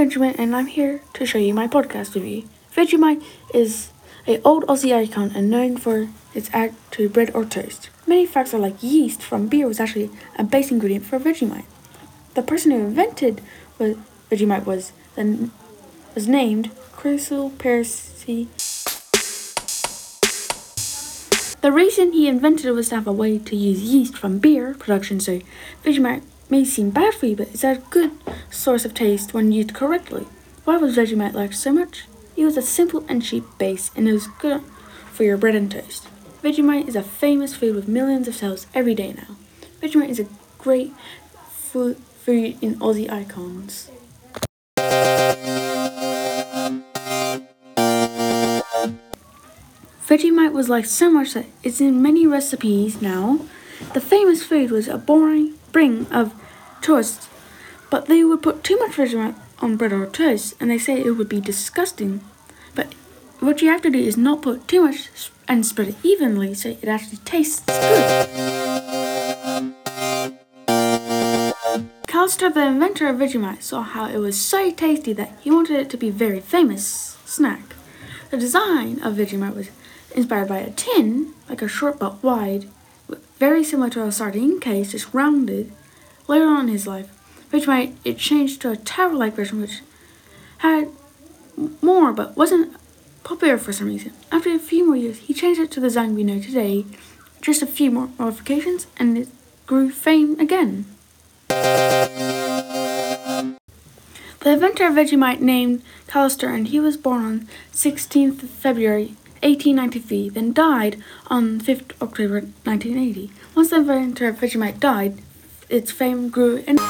Benjamin, and I'm here to show you my podcast review. Vegemite is a old Aussie icon and known for its add to bread or toast. Many facts are like yeast from beer was actually a base ingredient for Vegemite. The person who invented Vegemite was then was named Cyril Percy. The reason he invented it was to have a way to use yeast from beer production, so Vegemite may seem bad for you, but it's a good source of taste when used correctly. Why was Vegemite liked so much? It was a simple and cheap base, and it was good for your bread and toast. Vegemite is a famous food with millions of sales every day now. Vegemite is a great food, food in Aussie icons. Vegemite was liked so much that it's in many recipes now. The famous food was a boring bring of toast, but they would put too much Vegemite on bread or toast, and they say it would be disgusting. But what you have to do is not put too much and spread it evenly so it actually tastes good. Callister, the inventor of Vegemite, saw how it was so tasty that he wanted it to be a very famous snack. The design of Vegemite was inspired by a tin, like a short but wide, very similar to a sardine case, just rounded. Later on in his life, Vegemite it changed to a tower-like version which had more but wasn't popular for some reason. After a few more years, he changed it to the design we know today, just a few more modifications, and it grew fame again. The inventor of Vegemite named Callister, and he was born on 16th February 1893, then died on 5th October 1980. Once the inventor of Vegemite died, its fame grew and